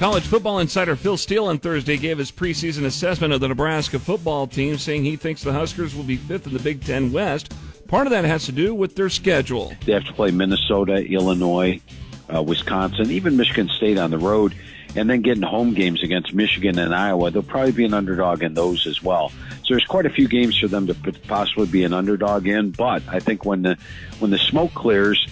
College football insider Phil Steele on Thursday gave his preseason assessment of the Nebraska football team, saying he thinks the Huskers will be fifth in the Big Ten West. Part of that has to do with their schedule. They have to play Minnesota, Illinois, uh, Wisconsin, even Michigan State on the road, and then getting home games against Michigan and Iowa. They'll probably be an underdog in those as well. So there's quite a few games for them to possibly be an underdog in. But I think when the when the smoke clears,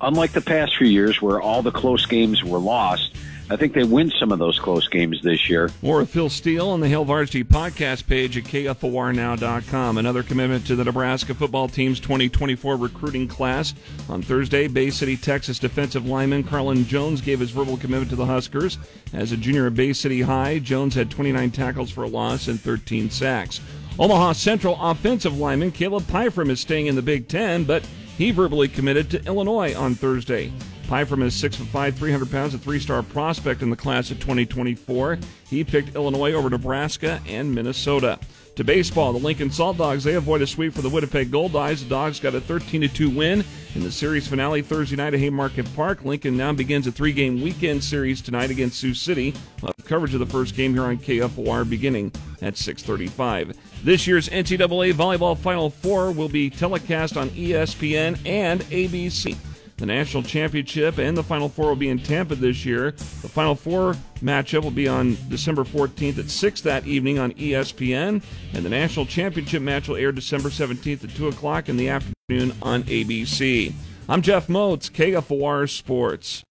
unlike the past few years where all the close games were lost I think they win some of those close games this year. More with Phil Steele on the Hail Varsity podcast page at KFORnow.com. Another commitment to the Nebraska football team's 2024 recruiting class. On Thursday, Bay City, Texas defensive lineman Carlin Jones gave his verbal commitment to the Huskers. As a junior at Bay City High, Jones had 29 tackles for a loss and 13 sacks. Omaha Central offensive lineman Caleb Pyfrom is staying in the Big Ten, but he verbally committed to Illinois on Thursday. Pyfrom is 6'5", 300 pounds, a three-star prospect in the class of 2024. He picked Illinois over Nebraska and Minnesota. To baseball, the Lincoln Saltdogs, they avoid a sweep for the Winnipeg Goldeyes. The Dogs got a 13-2 win in the series finale Thursday night at Haymarket Park. Lincoln now begins a three-game weekend series tonight against Sioux City. We'll coverage of the first game here on KFOR beginning at 6:35. This year's NCAA Volleyball Final Four will be telecast on ESPN and ABC. The national championship and the Final Four will be in Tampa this year. The Final Four matchup will be on December 14th at 6 that evening on ESPN, and the national championship match will air December 17th at 2 o'clock in the afternoon on ABC. I'm Jeff Motz, KFOR Sports.